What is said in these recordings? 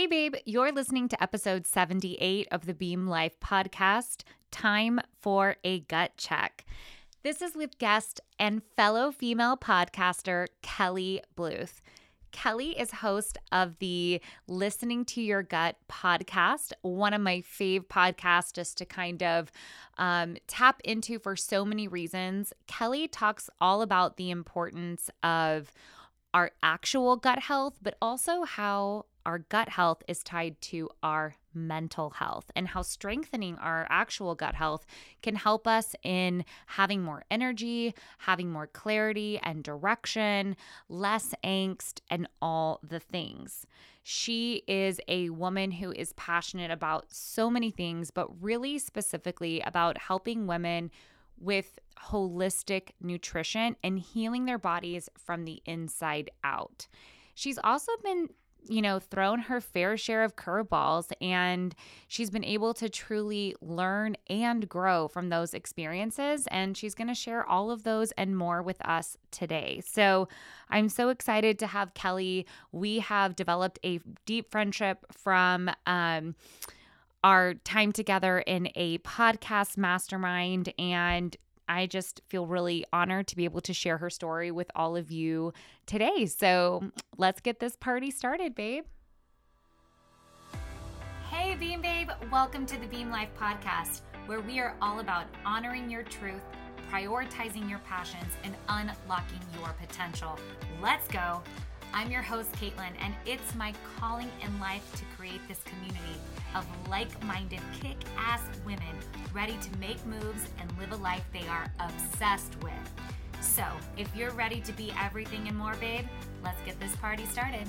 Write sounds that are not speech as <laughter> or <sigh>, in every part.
Hey, babe, you're listening to episode 78 of the Beam Life podcast. Time for a gut check. This is with guest and fellow female podcaster Kelly Bluth. Kelly is host of the Listening to Your Gut podcast, one of my fave podcasts just to kind of um, tap into for so many reasons. Kelly talks all about the importance of our actual gut health, but also how our gut health is tied to our mental health and how strengthening our actual gut health can help us in having more energy, having more clarity and direction, less angst, and all the things. She is a woman who is passionate about so many things, but really specifically about helping women with holistic nutrition and healing their bodies from the inside out. She's also been you know, thrown her fair share of curveballs and she's been able to truly learn and grow from those experiences. And she's going to share all of those and more with us today. So I'm so excited to have Kelly. We have developed a deep friendship from, um, our time together in a podcast mastermind and I just feel really honored to be able to share her story with all of you today. So let's get this party started, babe. Hey, Beam Babe. Welcome to the Beam Life podcast, where we are all about honoring your truth, prioritizing your passions, and unlocking your potential. Let's go. I'm your host, Caitlin, and it's my calling in life to create this community of like minded, kick ass women ready to make moves and live a life they are obsessed with. So, if you're ready to be everything and more, babe, let's get this party started.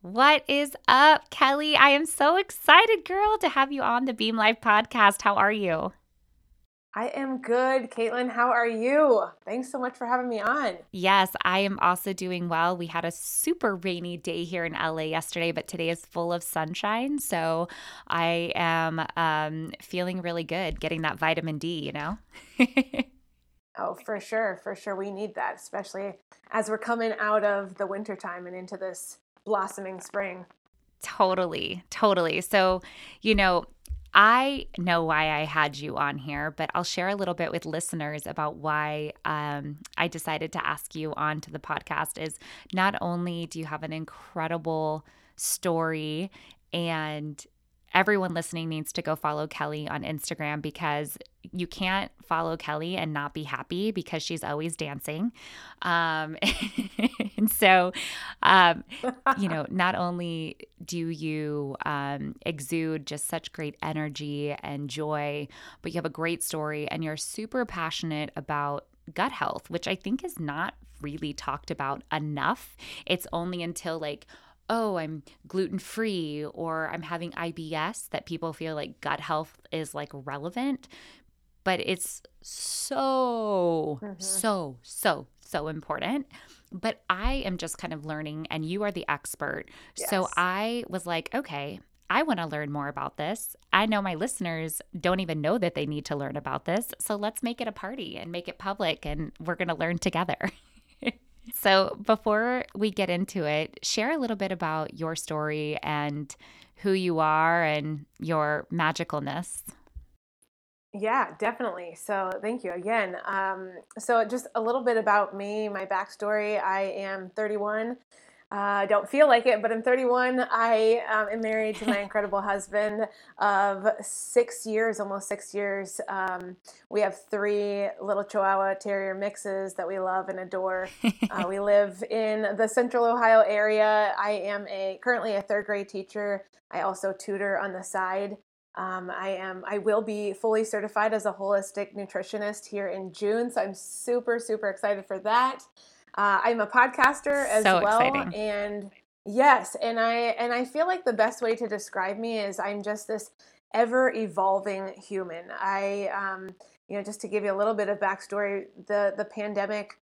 What is up, Kelly? I am so excited, girl, to have you on the Beam Life podcast. How are you? I am good. Caitlin, how are you? Thanks so much for having me on. Yes, I am also doing well. We had a super rainy day here in LA yesterday, but today is full of sunshine. So I am um, feeling really good getting that vitamin D, you know? <laughs> oh, for sure. For sure. We need that, especially as we're coming out of the wintertime and into this blossoming spring. Totally, totally. So, you know, I know why I had you on here, but I'll share a little bit with listeners about why um, I decided to ask you on to the podcast. Is not only do you have an incredible story and everyone listening needs to go follow Kelly on Instagram because you can't follow Kelly and not be happy because she's always dancing. Um, <laughs> and so, um, you know, <laughs> not only do you um, exude just such great energy and joy, but you have a great story and you're super passionate about gut health, which I think is not really talked about enough. It's only until like, oh, I'm gluten free or I'm having IBS that people feel like gut health is like relevant. But it's so, mm-hmm. so, so, so important. But I am just kind of learning, and you are the expert. Yes. So I was like, okay, I want to learn more about this. I know my listeners don't even know that they need to learn about this. So let's make it a party and make it public, and we're going to learn together. <laughs> So, before we get into it, share a little bit about your story and who you are and your magicalness. Yeah, definitely. So, thank you again. Um, so, just a little bit about me, my backstory. I am 31. I uh, don't feel like it, but I'm 31. I um, am married to my <laughs> incredible husband of six years, almost six years. Um, we have three little Chihuahua Terrier mixes that we love and adore. Uh, we <laughs> live in the Central Ohio area. I am a currently a third grade teacher. I also tutor on the side. Um, I am. I will be fully certified as a holistic nutritionist here in June, so I'm super super excited for that. Uh, I'm a podcaster as so well, exciting. and yes, and I and I feel like the best way to describe me is I'm just this ever evolving human. I, um, you know, just to give you a little bit of backstory, the the pandemic,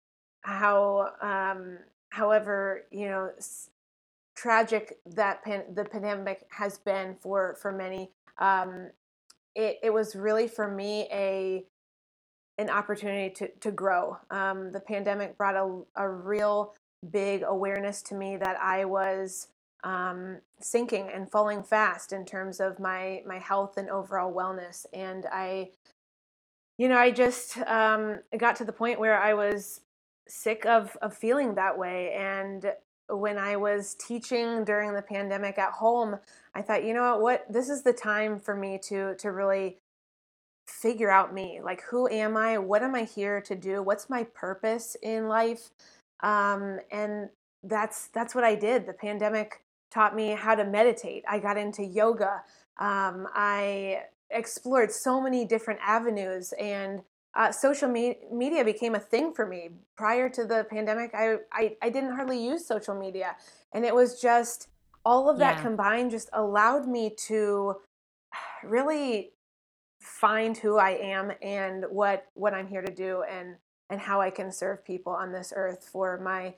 how, um, however, you know, s- tragic that pan- the pandemic has been for for many. Um, it, it was really for me a an opportunity to, to grow. Um, the pandemic brought a, a real big awareness to me that I was um, sinking and falling fast in terms of my my health and overall wellness. And I, you know, I just um, got to the point where I was sick of of feeling that way. And when I was teaching during the pandemic at home, I thought, you know what, what this is the time for me to to really figure out me. Like, who am I? What am I here to do? What's my purpose in life? Um, and that's that's what I did. The pandemic taught me how to meditate. I got into yoga. Um, I explored so many different avenues, and uh, social me- media became a thing for me. Prior to the pandemic, I, I, I didn't hardly use social media, and it was just all of that yeah. combined just allowed me to really find who I am and what what I'm here to do and and how I can serve people on this earth for my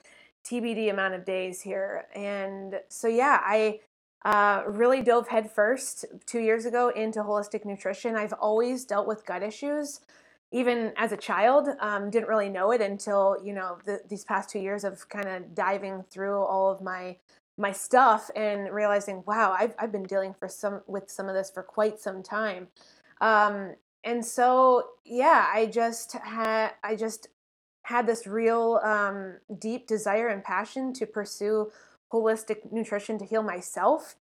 TBD amount of days here. And so, yeah, I uh, really dove headfirst two years ago into holistic nutrition. I've always dealt with gut issues, even as a child. Um, didn't really know it until you know the, these past two years of kind of diving through all of my my stuff and realizing, wow, I've I've been dealing for some with some of this for quite some time. Um, and so, yeah, I just had I just had this real um, deep desire and passion to pursue holistic nutrition to heal myself.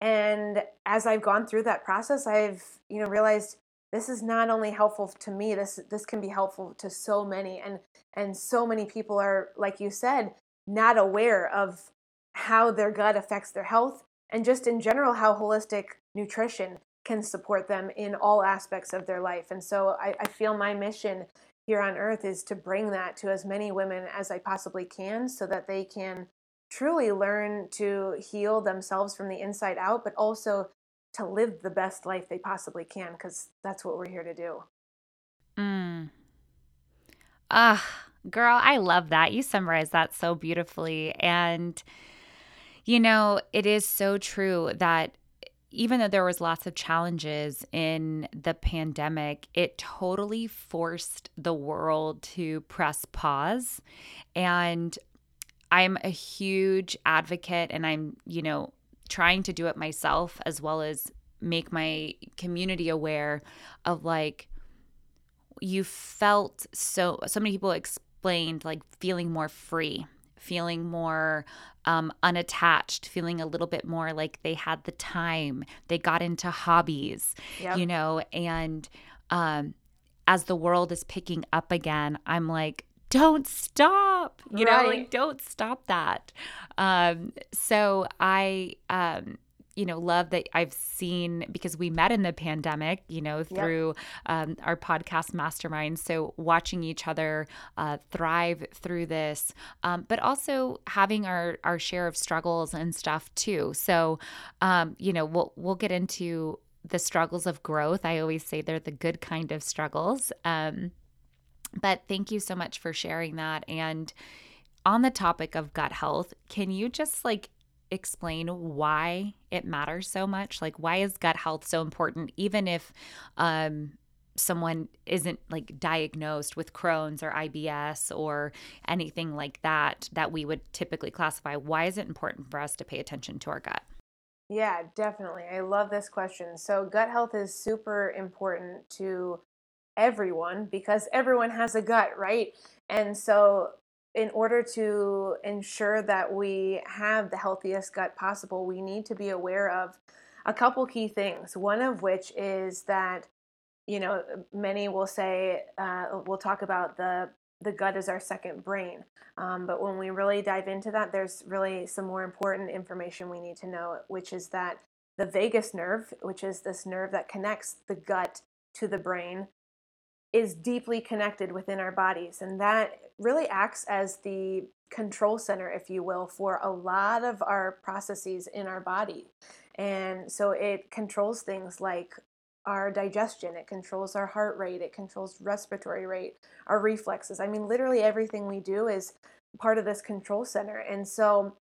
And as I've gone through that process, I've you know realized this is not only helpful to me. This this can be helpful to so many, and and so many people are, like you said, not aware of how their gut affects their health, and just in general how holistic nutrition can support them in all aspects of their life. And so I, I feel my mission here on earth is to bring that to as many women as I possibly can so that they can truly learn to heal themselves from the inside out, but also to live the best life they possibly can because that's what we're here to do. Mm. Ah, girl, I love that. You summarized that so beautifully. And, you know, it is so true that even though there was lots of challenges in the pandemic, it totally forced the world to press pause. And I'm a huge advocate and I'm, you know, trying to do it myself as well as make my community aware of like you felt so so many people explained like feeling more free feeling more um, unattached, feeling a little bit more like they had the time, they got into hobbies, yep. you know, and um, as the world is picking up again, I'm like, don't stop, you right. know, like don't stop that. Um, so I, um, you know, love that I've seen because we met in the pandemic, you know, through yep. um, our podcast mastermind. So watching each other uh, thrive through this, um, but also having our our share of struggles and stuff too. So, um, you know, we'll we'll get into the struggles of growth. I always say they're the good kind of struggles. Um, but thank you so much for sharing that and on the topic of gut health, can you just like explain why it matters so much? Like, why is gut health so important, even if um, someone isn't like diagnosed with Crohn's or IBS or anything like that, that we would typically classify? Why is it important for us to pay attention to our gut? Yeah, definitely. I love this question. So, gut health is super important to everyone because everyone has a gut, right? And so, in order to ensure that we have the healthiest gut possible, we need to be aware of a couple key things. One of which is that, you know, many will say, uh, we'll talk about the the gut is our second brain. Um, but when we really dive into that, there's really some more important information we need to know, which is that the vagus nerve, which is this nerve that connects the gut to the brain, is deeply connected within our bodies. And that really acts as the control center, if you will, for a lot of our processes in our body. And so it controls things like our digestion, it controls our heart rate, it controls respiratory rate, our reflexes. I mean, literally everything we do is part of this control center. And so,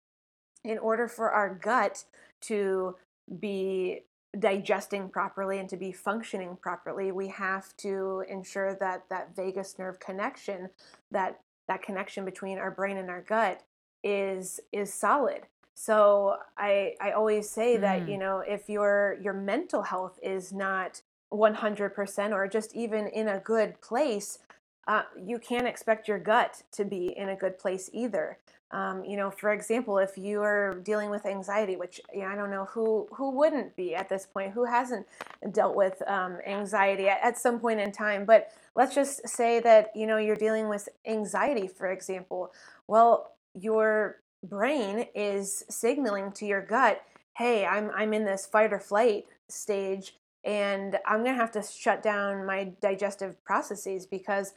in order for our gut to be digesting properly and to be functioning properly, we have to ensure that that vagus nerve connection, that that connection between our brain and our gut is is solid. So I I always say mm. that you know if your your mental health is not 100% or just even in a good place, uh, you can't expect your gut to be in a good place either. Um, you know, for example, if you are dealing with anxiety, which you know, I don't know who who wouldn't be at this point, who hasn't dealt with um, anxiety at, at some point in time, but let's just say that you know you're dealing with anxiety, for example. Well, your brain is signaling to your gut, "Hey, I'm I'm in this fight or flight stage." And I'm to have to shut down my digestive processes because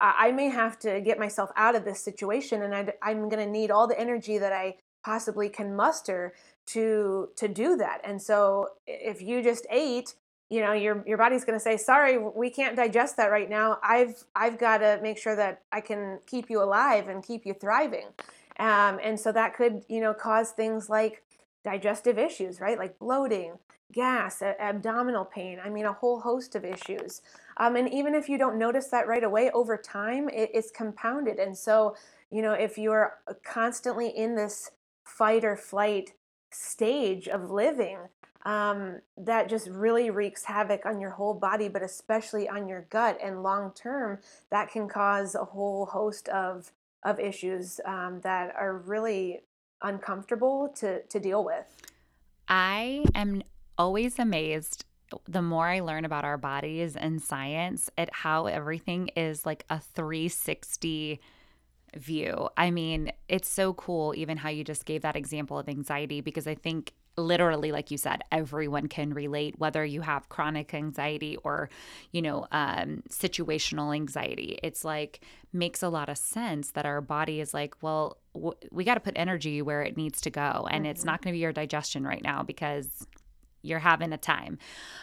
I may have to get myself out of this situation and I, am going to need all the energy that I possibly can muster to to do that. And so if you just ate, you know, your your body's going to say, "Sorry, we can't digest that right now. I've I've got to make sure that I can keep you alive and keep you thriving." Um, and so that could, you know, cause things like digestive issues, right? Like bloating, gas, abdominal pain. I mean, a whole host of issues. Um, and even if you don't notice that right away, over time, it's compounded. And so, you know, if you're constantly in this fight or flight stage of living, um, that just really wreaks havoc on your whole body, but especially on your gut. And long term, that can cause a whole host of of issues um, that are really uncomfortable to to deal with. I am always amazed the more I learn about our bodies and science at how everything is like a 360 view. I mean, it's so cool, even how you just gave that example of anxiety, because I think literally like you said everyone can relate whether you have chronic anxiety or you know um, situational anxiety it's like makes a lot of sense that our body is like well w- we got to put energy where it needs to go and mm-hmm. it's not going to be your digestion right now because you're having a time.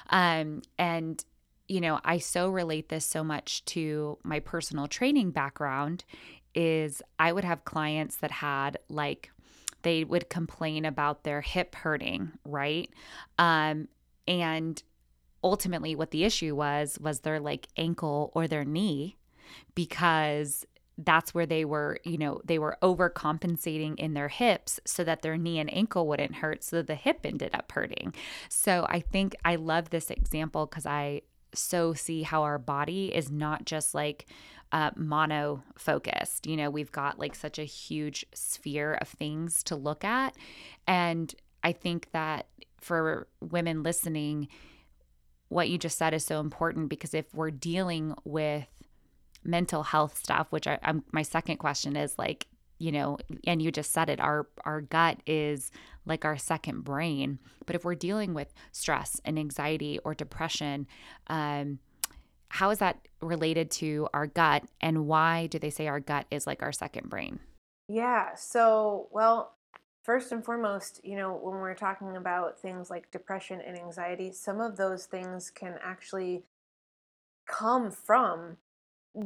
Um, and, you know, I so relate this so much to my personal training background is I would have clients that had like they would complain about their hip hurting, right? Um, and ultimately what the issue was was their like ankle or their knee because that's where they were, you know, they were overcompensating in their hips so that their knee and ankle wouldn't hurt. So the hip ended up hurting. So I think I love this example because I so see how our body is not just like uh, mono focused. You know, we've got like such a huge sphere of things to look at. And I think that for women listening, what you just said is so important because if we're dealing with mental health stuff, which I, I'm, my second question is like, you know, and you just said it, our our gut is like our second brain. But if we're dealing with stress and anxiety or depression, um, how is that related to our gut, and why do they say our gut is like our second brain? Yeah. So, well, first and foremost, you know, when we're talking about things like depression and anxiety, some of those things can actually come from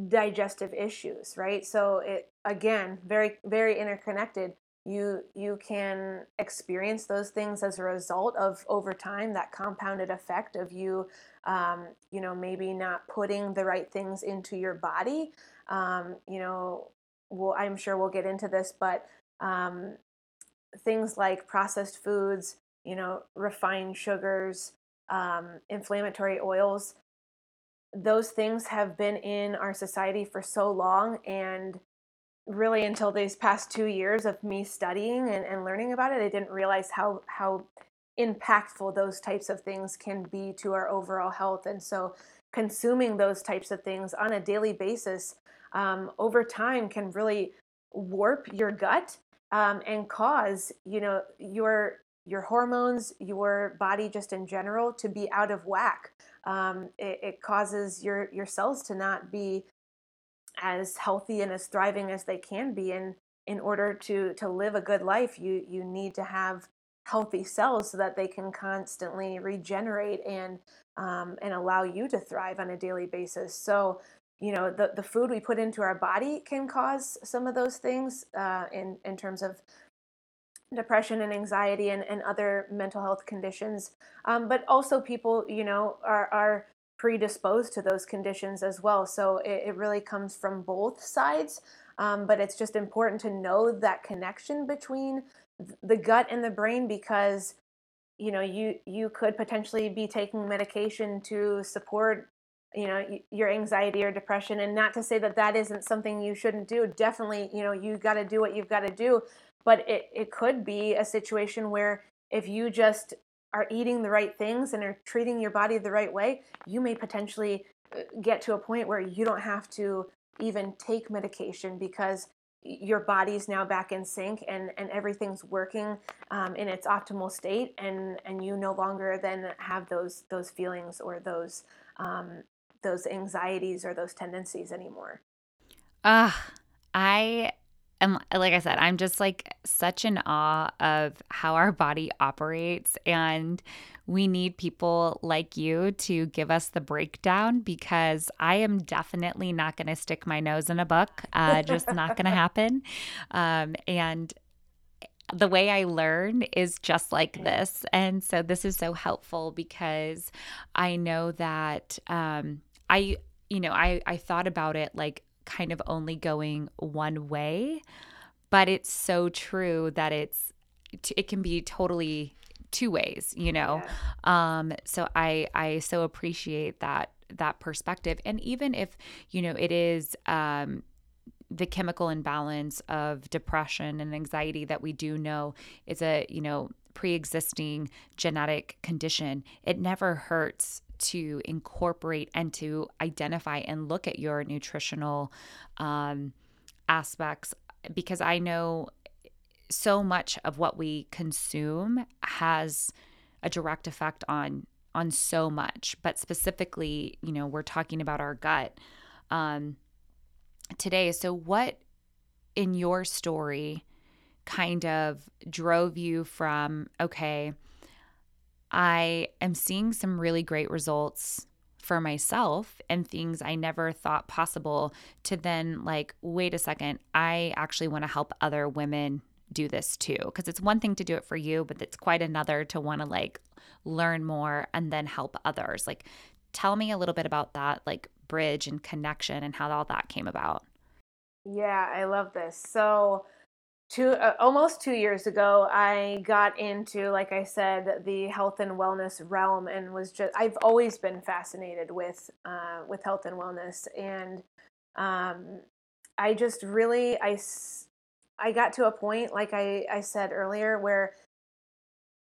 digestive issues, right? So it again, very very interconnected. You you can experience those things as a result of over time that compounded effect of you, um, you know, maybe not putting the right things into your body. Um, you know, well, I'm sure we'll get into this, but um, things like processed foods, you know, refined sugars, um, inflammatory oils those things have been in our society for so long and really until these past two years of me studying and, and learning about it i didn't realize how how impactful those types of things can be to our overall health. And so consuming those types of things on a daily basis um, over time can really warp your gut um, and cause you know your your hormones your body just in general to be out of whack um, it, it causes your your cells to not be as healthy and as thriving as they can be. And in order to to live a good life you you need to have healthy cells so that they can constantly regenerate and um, and allow you to thrive on a daily basis. So you know the, the food we put into our body can cause some of those things uh, in in terms of depression and anxiety and, and other mental health conditions. Um, but also, people, you know, are, are predisposed to those conditions as well. So it, it really comes from both sides. Um, but it's just important to know that connection between the gut and the brain because you know you you could potentially be taking medication to support you know your anxiety or depression and not to say that that isn't something you shouldn't do definitely you know you got to do what you've got to do but it, it could be a situation where if you just are eating the right things and are treating your body the right way you may potentially uh, get to a point where you don't have to even take medication because your body's now back in sync and, and everything's working um, in its optimal state and, and you no longer then have those those feelings or those um, those anxieties or those tendencies anymore. Ah, uh, I am like I said, I'm just like such in awe of how our body operates and we need people like you to give us the breakdown because I am definitely not going to stick my nose in a book. Uh, just not going <laughs> to happen. Um, and the way I learn is just like this. And so this is so helpful because I know that um, I, you know, I, I thought about it like kind of only going one way, but it's so true that it's, it can be totally two ways you know yeah. um so i i so appreciate that that perspective and even if you know it is um the chemical imbalance of depression and anxiety that we do know is a you know pre-existing genetic condition it never hurts to incorporate and to identify and look at your nutritional um, aspects because I know so much of what we consume has a direct effect on on so much. But specifically you know we're talking about our gut. Um today so what in your story kind of drove you from okay i am seeing some really great results for myself and things I never thought possible to then like wait a second I actually want to help other women do this too. Because it's one thing to do it for you but it's quite another to want to like learn more and then help others. Like tell me a little bit about that like bridge and connection and how all that came about. Yeah i love this. So two uh, almost two years ago i got into like i said the health and wellness realm and was just i've always been fascinated with uh, with health and wellness and um, i just really i I got to a point, like I, I said earlier, where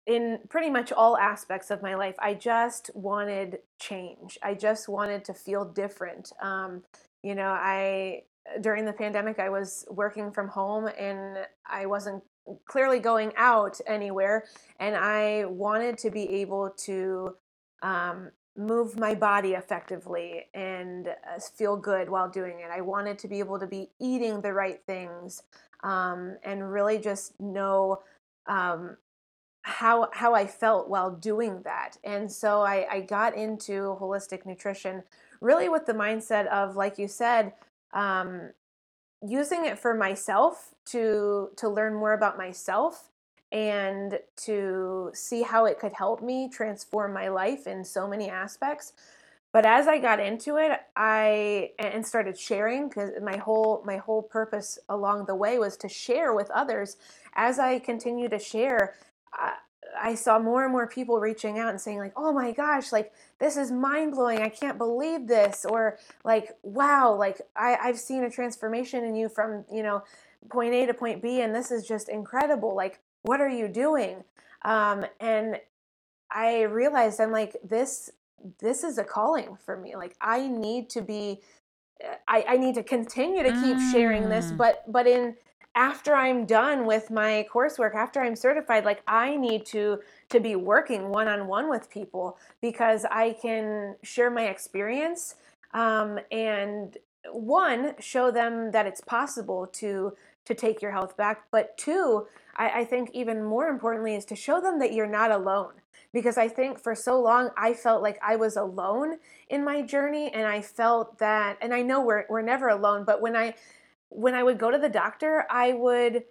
in pretty much all aspects of my life, I just wanted change. I just wanted to feel different. Um, you know, I during the pandemic, I was working from home and I wasn't clearly going out anywhere, and I wanted to be able to um, move my body effectively and uh, feel good while doing it. I wanted to be able to be eating the right things um, and really just know um, how how I felt while doing that. And so I, I, got into holistic nutrition really with the mindset of, like you said, um, using it for myself to to learn more about myself and to see how it could help me transform my life in so many aspects. But as i got into it i and started sharing because my whole my whole purpose along the way was to share with others. As i continue to share I, saw more and more people reaching out and saying like oh my gosh like this is mind-blowing i can't believe this or like wow like I, i've seen a transformation in you from you know point a to point b and this is just incredible like what are you doing um, and i realized i'm like this this is a calling for me like i need to be eh, i, I need to continue to keep mm. sharing this mm. but but in after i'm done with my coursework after i'm certified like i need to to be working one-on-one with people because i can share my experience um, and one show them that it's possible to to take your health back but two I, I think even more importantly is to show them that you're not alone because I think for so long I felt like I was alone in my journey and I felt that and I know we're we're never alone but when I when I would go to the doctor I would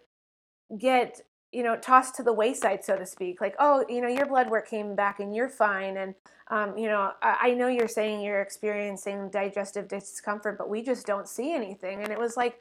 get you know tossed to the wayside so to speak like oh you know your blood work came back and you're fine and um, you know I, I know you're saying you're experiencing digestive discomfort but we just don't see anything and it was like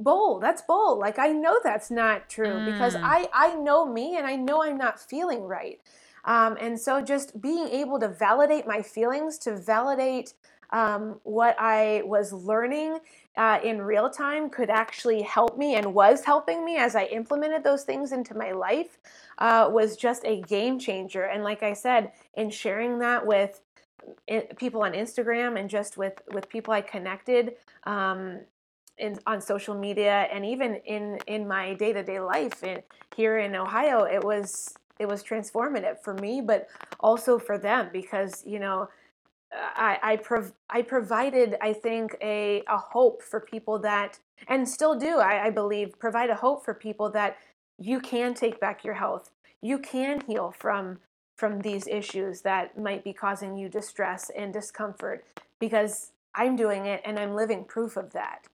bold that's bold like i know that's not true mm. because i i know me and i know i'm not feeling right um, and so just being able to validate my feelings to validate um, what i was learning uh, in real time could actually help me and was helping me as i implemented those things into my life uh, was just a game changer. And like i said in sharing that with eh, people on instagram and just with with people i connected um, in, on social media and even in in my day-to-day life in, here in Ohio it was it was transformative for me but also for them because you know I I, prov- I provided I think a a hope for people that and still do I, I believe provide a hope for people that you can take back your health you can heal from from these issues that might be causing you distress and discomfort because I'm doing it and I'm living proof of that.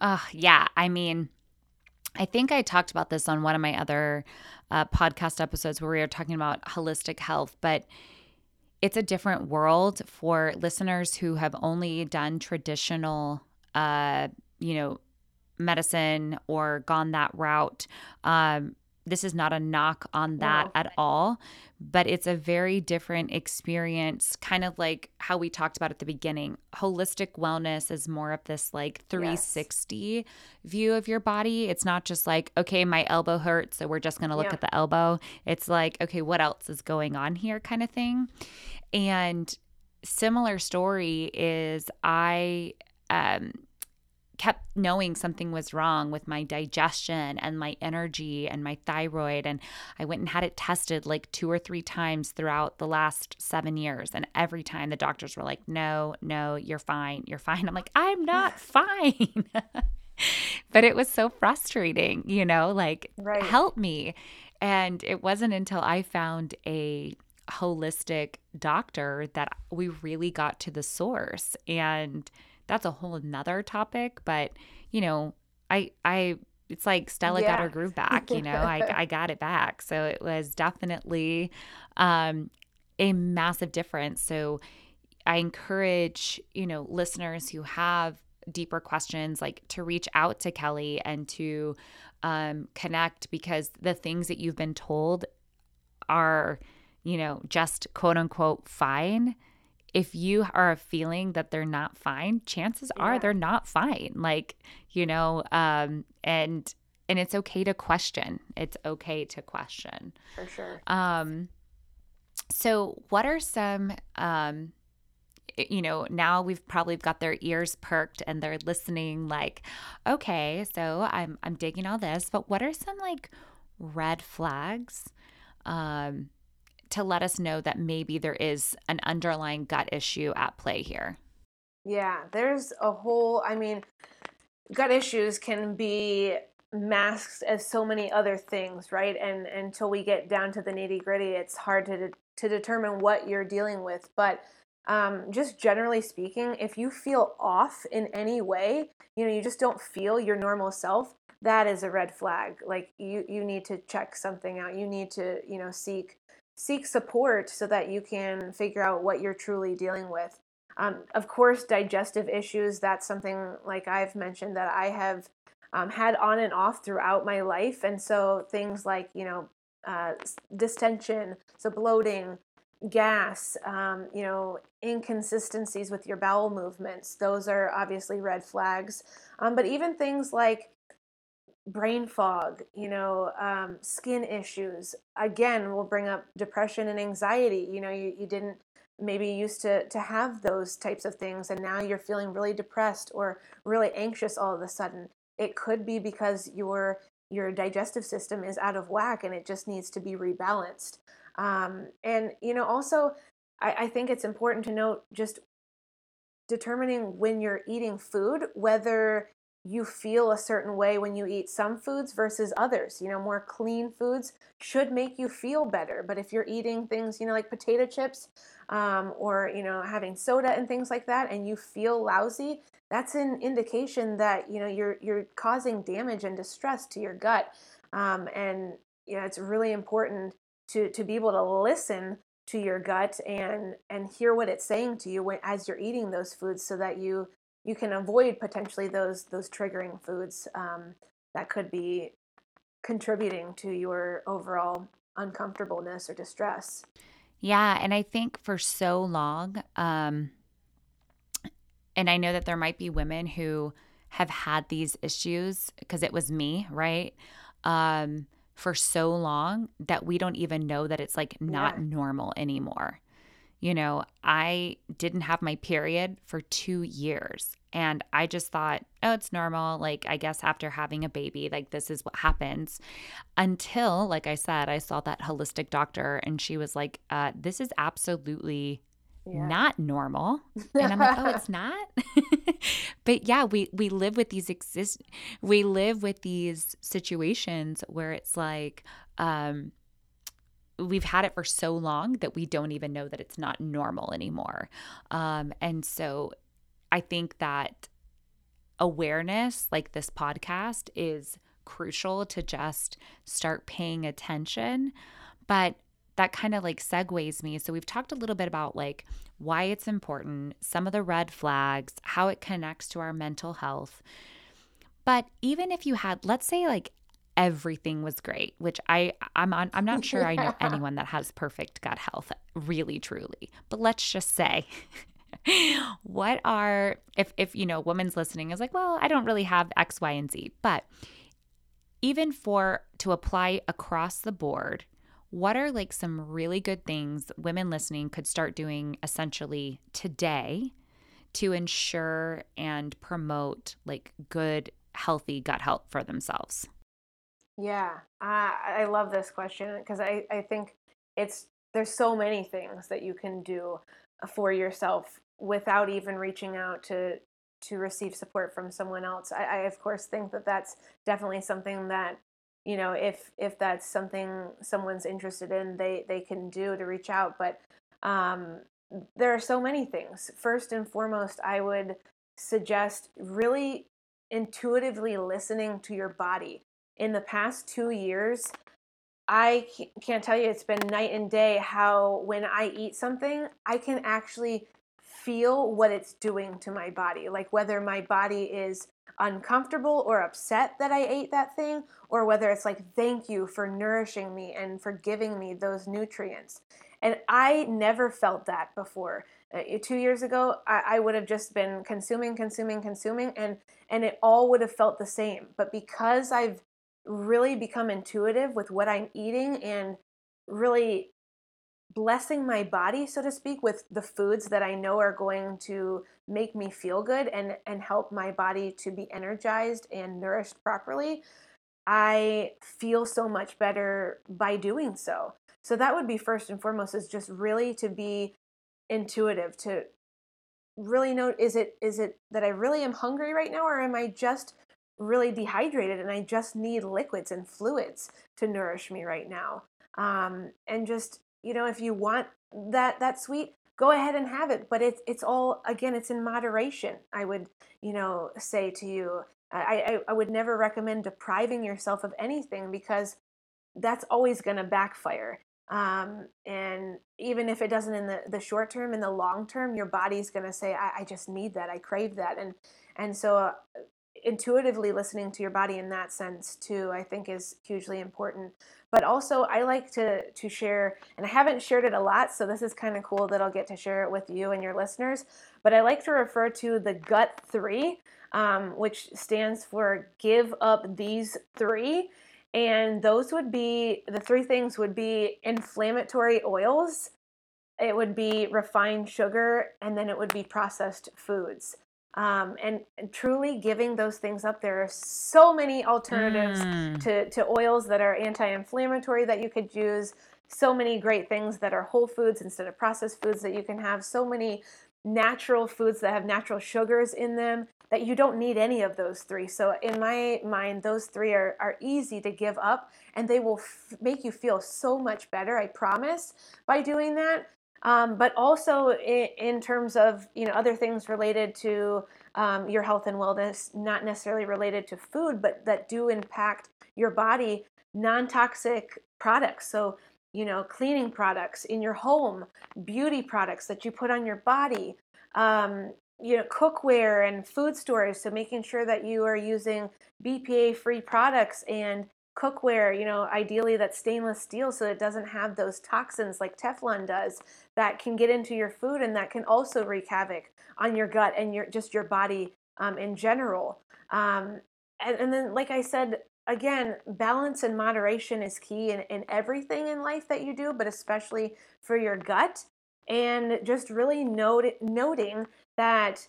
Uh, yeah. I mean, I think I talked about this on one of my other uh, podcast episodes where we were talking about holistic health, but it's a different world for listeners who have only done traditional, uh, you know, medicine or gone that route. Um, this is not a knock on that no. at all, but it's a very different experience, kind of like how we talked about at the beginning. Holistic wellness is more of this like 360 yes. view of your body. It's not just like, okay, my elbow hurts, so we're just going to look yeah. at the elbow. It's like, okay, what else is going on here kind of thing. And similar story is I um kept knowing something was wrong with my digestion and my energy and my thyroid. And I went and had it tested like two or three times throughout the last seven years. And every time the doctors were like, no, no, you're fine. You're fine. I'm like, I'm not <laughs> fine. <laughs> but it was so frustrating, you know, like, right. help me. And it wasn't until I found a holistic doctor that we really got to the source. And that's a whole nother topic. But, you know, I, I, it's like Stella yeah. got her groove <laughs> back, you know, I, I got it back. So it was definitely um, a massive difference. So I encourage, you know, listeners who have deeper questions like to reach out to Kelly and to um, connect because the things that you've been told are, you know, just quote unquote fine if you are feeling that they're not fine, chances yeah. are they're not fine. Like, you know, um, and and it's okay to question. It's okay to question. For sure. Um so what are some um you know, now we've probably got their ears perked and they're listening like, okay, so I'm I'm digging all this, but what are some like red flags um to let us know that maybe there is an underlying gut issue at play here? Yeah, there's a whole, I mean, gut issues can be masked as so many other things, right? And until we get down to the nitty gritty, it's hard to, to determine what you're dealing with. But um, just generally speaking, if you feel off in any way, you know, you just don't feel your normal self, that is a red flag. Like you, you need to check something out. You need to, you know, seek seek support so that you can figure out what you're truly dealing with. Um, of course, digestive issues, that's something like I've mentioned that I have um, had on and off throughout my life. And so things like, you know, uh, distension, so bloating, gas, um, you know, inconsistencies with your bowel movements, those are obviously red flags. Um, but even things like brain fog, you know, um, skin issues, again, will bring up depression and anxiety. You know, you, you didn't maybe used to, to have those types of things, and now you're feeling really depressed or really anxious all of a sudden. It could be because your your digestive system is out of whack and it just needs to be rebalanced. Um, and you know, also, I, I think it's important to note just determining when you're eating food whether you feel a certain way when you eat some foods versus others. You know, more clean foods should make you feel better. But if you're eating things, you know, like potato chips um, or, you know, having soda and things like that and you feel lousy, that's an indication that, you know, you're, you're causing damage and distress to your gut. Um, and, you know, it's really important to, to be able to listen to your gut and and hear what it's saying to you when, as you're eating those foods so that you you can avoid potentially those those triggering foods um, that could be contributing to your overall uncomfortableness or distress. Yeah, and I think for so long, um, and I know that there might be women who have had these issues because it was me, right? Um, for so long that we don't even know that it's like not yeah. normal anymore. You know, I didn't have my period for two years. And I just thought, oh, it's normal. Like, I guess after having a baby, like, this is what happens. Until, like I said, I saw that holistic doctor and she was like, uh, this is absolutely yeah. not normal. <laughs> And I'm like, oh, it's not. <laughs> but yeah, we we live with these exist we live with these situations where it's like um we've had it for so long that we don't even know that it's not normal anymore. Um and so I think that awareness like this podcast is crucial to just start paying attention. But that kind of like segues me. So we've talked a little bit about like why it's important, some of the red flags, how it connects to our mental health. But even if you had, let's say like everything was great, which I I'm on, I'm not sure I know <laughs> anyone that has perfect gut health, really truly. But let's just say <laughs> <laughs> what are if if you know woman's listening is like, well, I don't really have X, Y, and Z, but even for to apply across the board what are like some really good things women listening could start doing essentially today to ensure and promote like good healthy gut health for themselves? Yeah. Uh, i love this question because I, I think it's there's so many things that you can do for yourself without even reaching out to to receive support from someone else. I, I of course think that that's definitely something that you know if if that's something someone's interested in they they can do to reach out but um, there are so many things. First and foremost i would suggest really intuitively listening to your body. In the past two years i can't tell you it's been night and day how when i eat something i can actually feel what it's doing to my body like whether my body is uncomfortable or upset that I ate that thing, or whether it's like, thank you for nourishing me and for giving me those nutrients. And I never felt that before. Uh, two years ago, I, I would have just been consuming, consuming, consuming, and and it all would have felt the same. But because I've really become intuitive with what I'm eating and really blessing my body so to speak with the foods that i know are going to make me feel good and and help my body to be energized and nourished properly i feel so much better by doing so. So that would be first and foremost is just really to be intuitive to really know is it is it that i really am hungry right now or am i just really dehydrated and i just need liquids and fluids to nourish me right now? Um, and just you know if you want that that sweet go ahead and have it. But it's it's all again it's in moderation i would you know say to you. I i, I would never recommend depriving yourself of anything because that's always going to backfire. Um, and even if it doesn't in the, the short term in the long term your body's going to say I, I, just need that. I crave that. And and so uh, intuitively listening to your body in that sense too i think is hugely important. But also i like to to share and i haven't shared it a lot so this is kind of cool that i'll get to share it with you and your listeners but i like to refer to the gut three um, which stands for give up these three and those would be the three things would be inflammatory oils it would be refined sugar and then it would be processed foods um, and, and, truly giving those things up. There are so many alternatives mm. to, to oils that are anti inflammatory that you could use, so many great things that are whole foods instead of processed foods that you can have, so many natural foods that have natural sugars in them that you don't need any of those three. So, in my mind, those three are, are easy to give up and they will f- make you feel so much better, I promise, by doing that. Um, but also in, in, terms of you know other things related to um, your health and wellness, not necessarily related to food, but that do impact your body. Non-toxic products, so you know cleaning products in your home, beauty products that you put on your body, um, you know cookware and food stores so making sure that you are using bpa free products and cookware you know ideally that's stainless steel so it doesn't have those toxins like teflon does that can get into your food and that can also wreak havoc on your gut and your just your body um, in general. Um, and, and then like i said again balance and moderation is key in, in everything in life that you do but especially for your gut. And just really note, noting that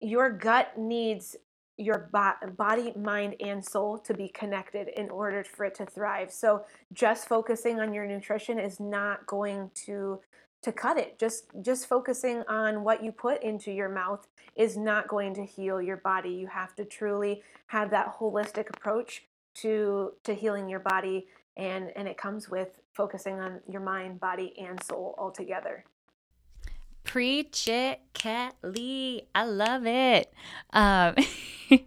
your gut needs your body, mind, and soul to be connected in order for it to thrive. So just focusing on your nutrition is not going to to cut it. Just just focusing on what you put into your mouth is not going to heal your body. You have to truly have that holistic approach to to healing your body and and it comes with focusing on your mind, body, and soul all together. Preach it, Kelly. I love it. Um, <laughs>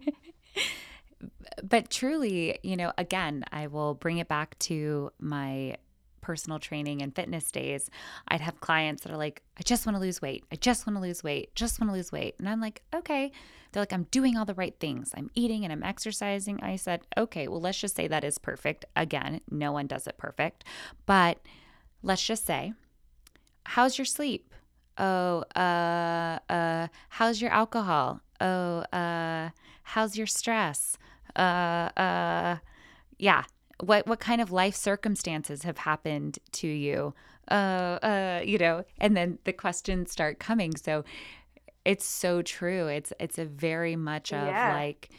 but truly, you know, again, I will bring it back to my personal training and fitness days. I'd have clients that are like, I just want to lose weight. I just want to lose weight. Just want to lose weight. And I'm like, okay. They're like, I'm doing all the right things. I'm eating and I'm exercising. I said, okay, well, let's just say that is perfect. Again, no one does it perfect. But let's just say, how's your sleep? Oh uh uh how's your alcohol? Oh uh how's your stress? Uh uh yeah what what kind of life circumstances have happened to you? Uh uh you know and then the questions start coming. So it's so true. It's it's a very much of yeah. like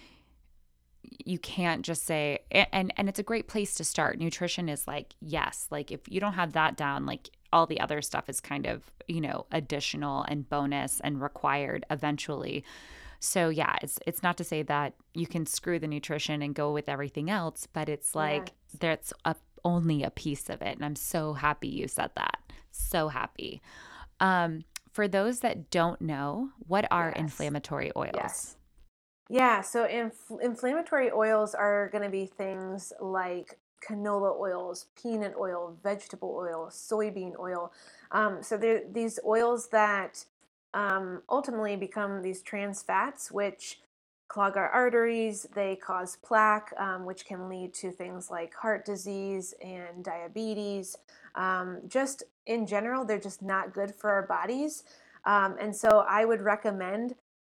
you can't just say and and it's a great place to start. Nutrition is like yes like if you don't have that down like all the other stuff is kind of, you know, additional and bonus and required eventually. So yeah, it's it's not to say that you can screw the nutrition and go with everything else, but it's like yes. that's a, only a piece of it. And I'm so happy you said that. So happy. Um, for those that don't know, what are yes. inflammatory oils? Yes. Yeah, so inf- inflammatory oils are going to be things like canola oils, peanut oil, vegetable oil, soybean oil. Um, so these oils that um, ultimately become these trans fats, which clog our arteries. They cause plaque, um, which can lead to things like heart disease and diabetes. Um, just in general, they're just not good for our bodies. Um, and so I would recommend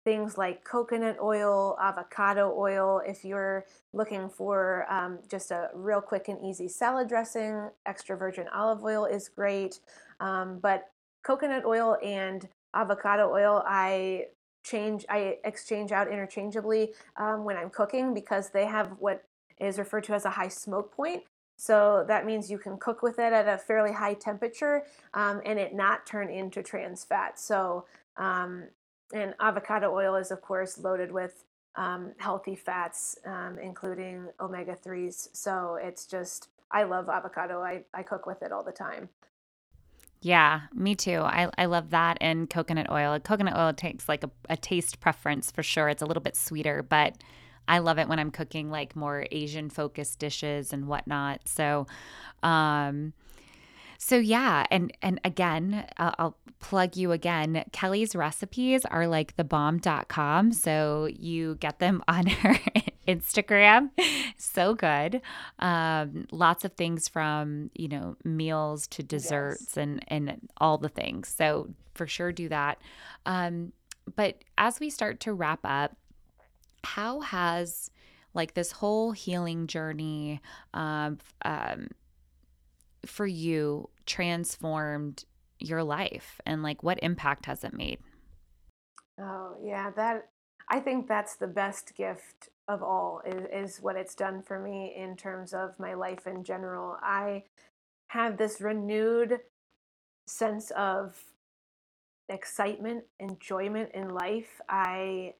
things like coconut oil, avocado oil. If you're looking for um, just a real quick and easy salad dressing, extra virgin olive oil is great. Um, but coconut oil and avocado oil, I change, I exchange out interchangeably um, when I'm cooking because they have what is referred to as a high smoke point. So that means you can cook with it at a fairly high temperature um, and it not turn into trans fat. So um, and avocado oil is, of course, loaded with um, healthy fats, um, including omega 3s. So it's just, I love avocado. I, I cook with it all the time. Yeah, me too. I, I love that and coconut oil. Coconut oil takes like a, a taste preference for sure. It's a little bit sweeter, but I love it when I'm cooking like more Asian focused dishes and whatnot. So, um, so yeah, and and again, I'll, I'll plug you again. Kelly's recipes are like the bomb.com. So you get them <laughs> on her Instagram. So good. Um, lots of things from, you know, meals to desserts yes. and and all the things. So for sure do that. Um, but as we start to wrap up, how has like this whole healing journey um, um, for you transformed your life and like what impact has it made? Oh, yeah, that I think that's the best gift of all is, is what it's done for me in terms of my life in general. I have this renewed sense of excitement, enjoyment in life. I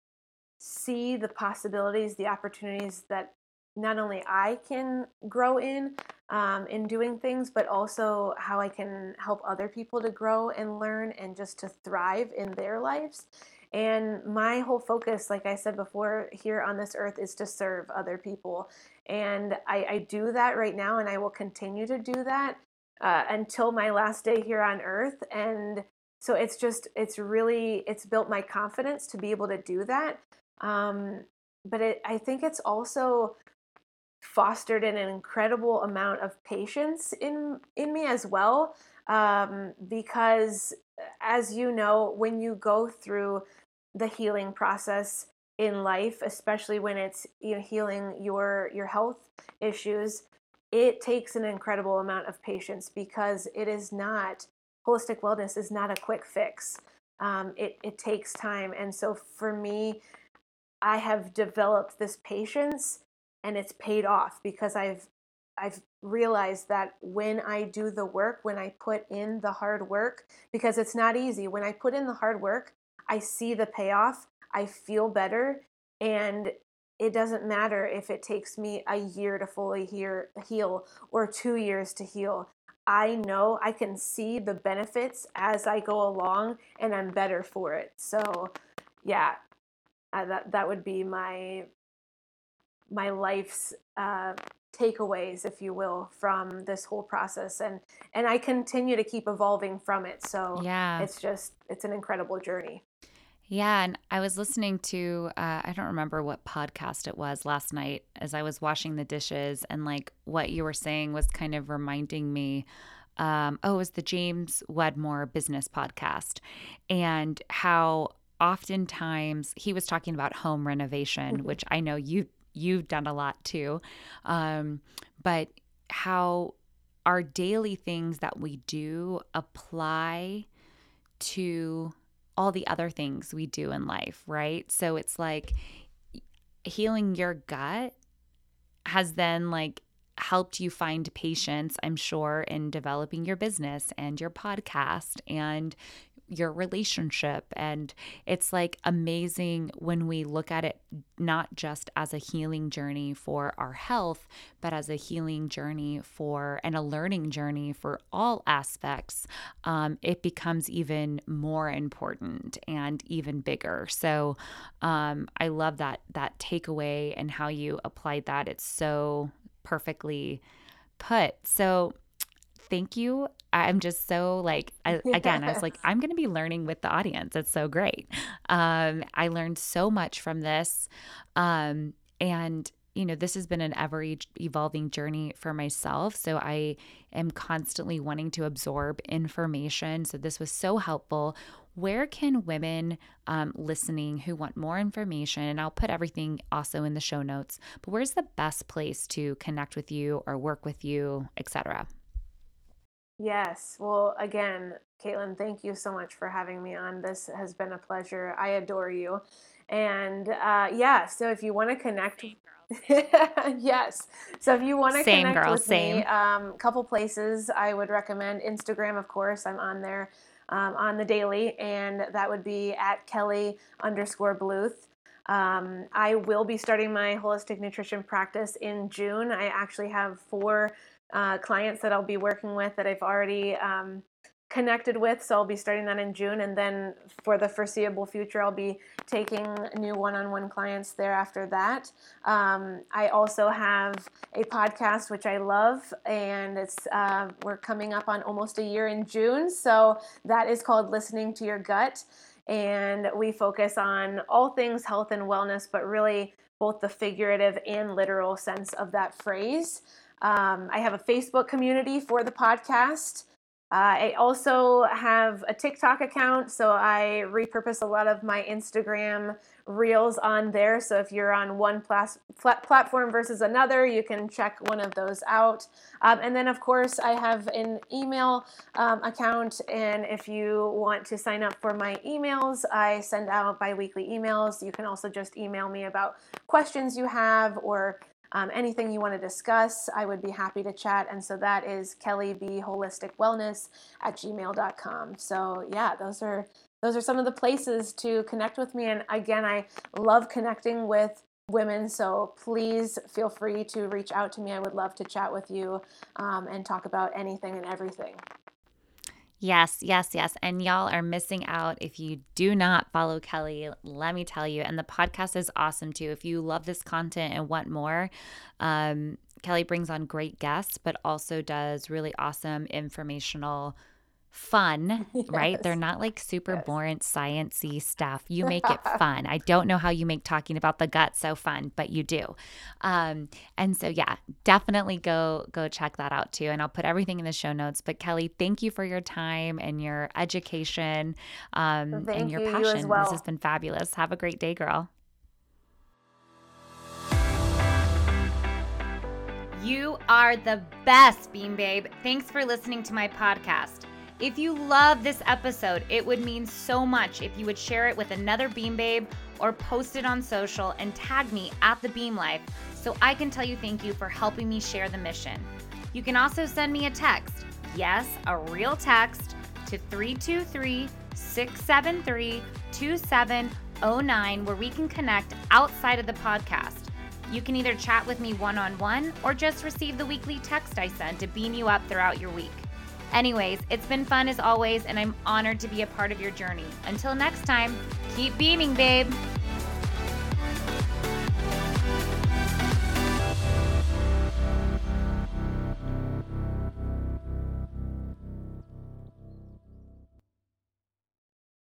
see the possibilities, the opportunities that not only I can grow in um, in doing things, but also how I can help other people to grow and learn and just to thrive in their lives. And my whole focus, like I said before, here on this earth is to serve other people. And I, I do that right now, and I will continue to do that uh, until my last day here on earth. And so it's just it's really it's built my confidence to be able to do that um, but it, i think it's also fostered an incredible amount of patience in in me as well um, because as you know when you go through the healing process in life especially when it's you know healing your your health issues it takes an incredible amount of patience because it is not holistic wellness is not a quick fix. Um, it, it takes time. And so for me i have developed this patience and it's paid off because i've i've realized that when i do the work when i put in the hard work because it's not easy when i put in the hard work i see the payoff i feel better and it doesn't matter if it takes me a year to fully heal or two years to heal. I know I can see the benefits as I go along and I'm better for it. So, yeah, uh, that, that would be my my life's uh, takeaways, if you will, from this whole process, and and I continue to keep evolving from it. So yeah, it's just it's an incredible journey. Yeah, and I was listening to uh, I don't remember what podcast it was last night as I was washing the dishes, and like what you were saying was kind of reminding me. Um, oh, it was the James Wedmore Business Podcast, and how oftentimes he was talking about home renovation, mm-hmm. which I know you you've done a lot too, um, but how our daily things that we do apply to all the other things we do in life, right? So it's like healing your gut has then like helped you find patience, I'm sure, in developing your business and your podcast and your relationship. And it's like amazing when we look at it not just as a healing journey for our health, but as a healing journey for and a learning journey for all aspects. Um, it becomes even more important and even bigger. So um, I love that that takeaway and how you applied that. It's so perfectly put. So thank you. I'm just so like, I, <laughs> again, I was like, I'm going to be learning with the audience. It's so great. Um, I learned so much from this. Um, and, you know, this has been an ever evolving journey for myself. So I am constantly wanting to absorb information. So this was so helpful. Where can women um, listening who want more information, and I'll put everything also in the show notes, but where's the best place to connect with you or work with you, etc.? Yes. Well, again, Caitlin, thank you so much for having me on. This has been a pleasure. I adore you. And uh, yeah, so if you want to connect, <laughs> yes. So if you want to connect girl, with same. me, a um, couple places I would recommend Instagram, of course. I'm on there um, on the daily, and that would be at Kelly underscore Bluth. Um, I will be starting my holistic nutrition practice in June. I actually have four uh, clients that I'll be working with that I've already um, connected with. So I'll be starting that in June. And then for the foreseeable future, I'll be taking new one on one clients there after that. Um, I also have a podcast, which I love, and it's uh, we're coming up on almost a year in June. So that is called Listening to Your Gut. And we focus on all things health and wellness, but really both the figurative and literal sense of that phrase. Um, I have a Facebook community for the podcast. Uh, I also have a TikTok account, so I repurpose a lot of my Instagram reels on there. So if you're on one plas- plat- platform versus another, you can check one of those out. Um, and then, of course, I have an email um, account, and if you want to sign up for my emails, I send out bi weekly emails. You can also just email me about questions you have or um, anything you want to discuss, I would be happy to chat. And so that is Kelly B Holistic Wellness at gmail.com. So yeah, those are those are some of the places to connect with me. And again, I love connecting with women. So please feel free to reach out to me. I would love to chat with you um, and talk about anything and everything. Yes, yes, yes. And y'all are missing out if you do not follow Kelly. Let me tell you. And the podcast is awesome too. If you love this content and want more, um, Kelly brings on great guests, but also does really awesome informational fun, <laughs> right? They're not like super Yes. boring sciencey stuff. You make it <laughs> fun. I don't know how you make talking about the gut so fun, but you do. Um, and so yeah, definitely go go check that out too. And I'll put everything in the show notes. But Kelly, thank you for your time and your education um, and your you, you as passion. well. This has been fabulous. Have a great day, girl. You are the best, Beam Babe. Thanks for listening to my podcast. If you love this episode, it would mean so much if you would share it with another Beam Babe or post it on social and tag me at the Beam Life so I can tell you thank you for helping me share the mission. You can also send me a text, yes, a real text, to 323 673 2709 where we can connect outside of the podcast. You can either chat with me one on one or just receive the weekly text I send to beam you up throughout your week. Anyways, it's been fun as always, and I'm honored to be a part of your journey. Until next time, keep beaming, babe.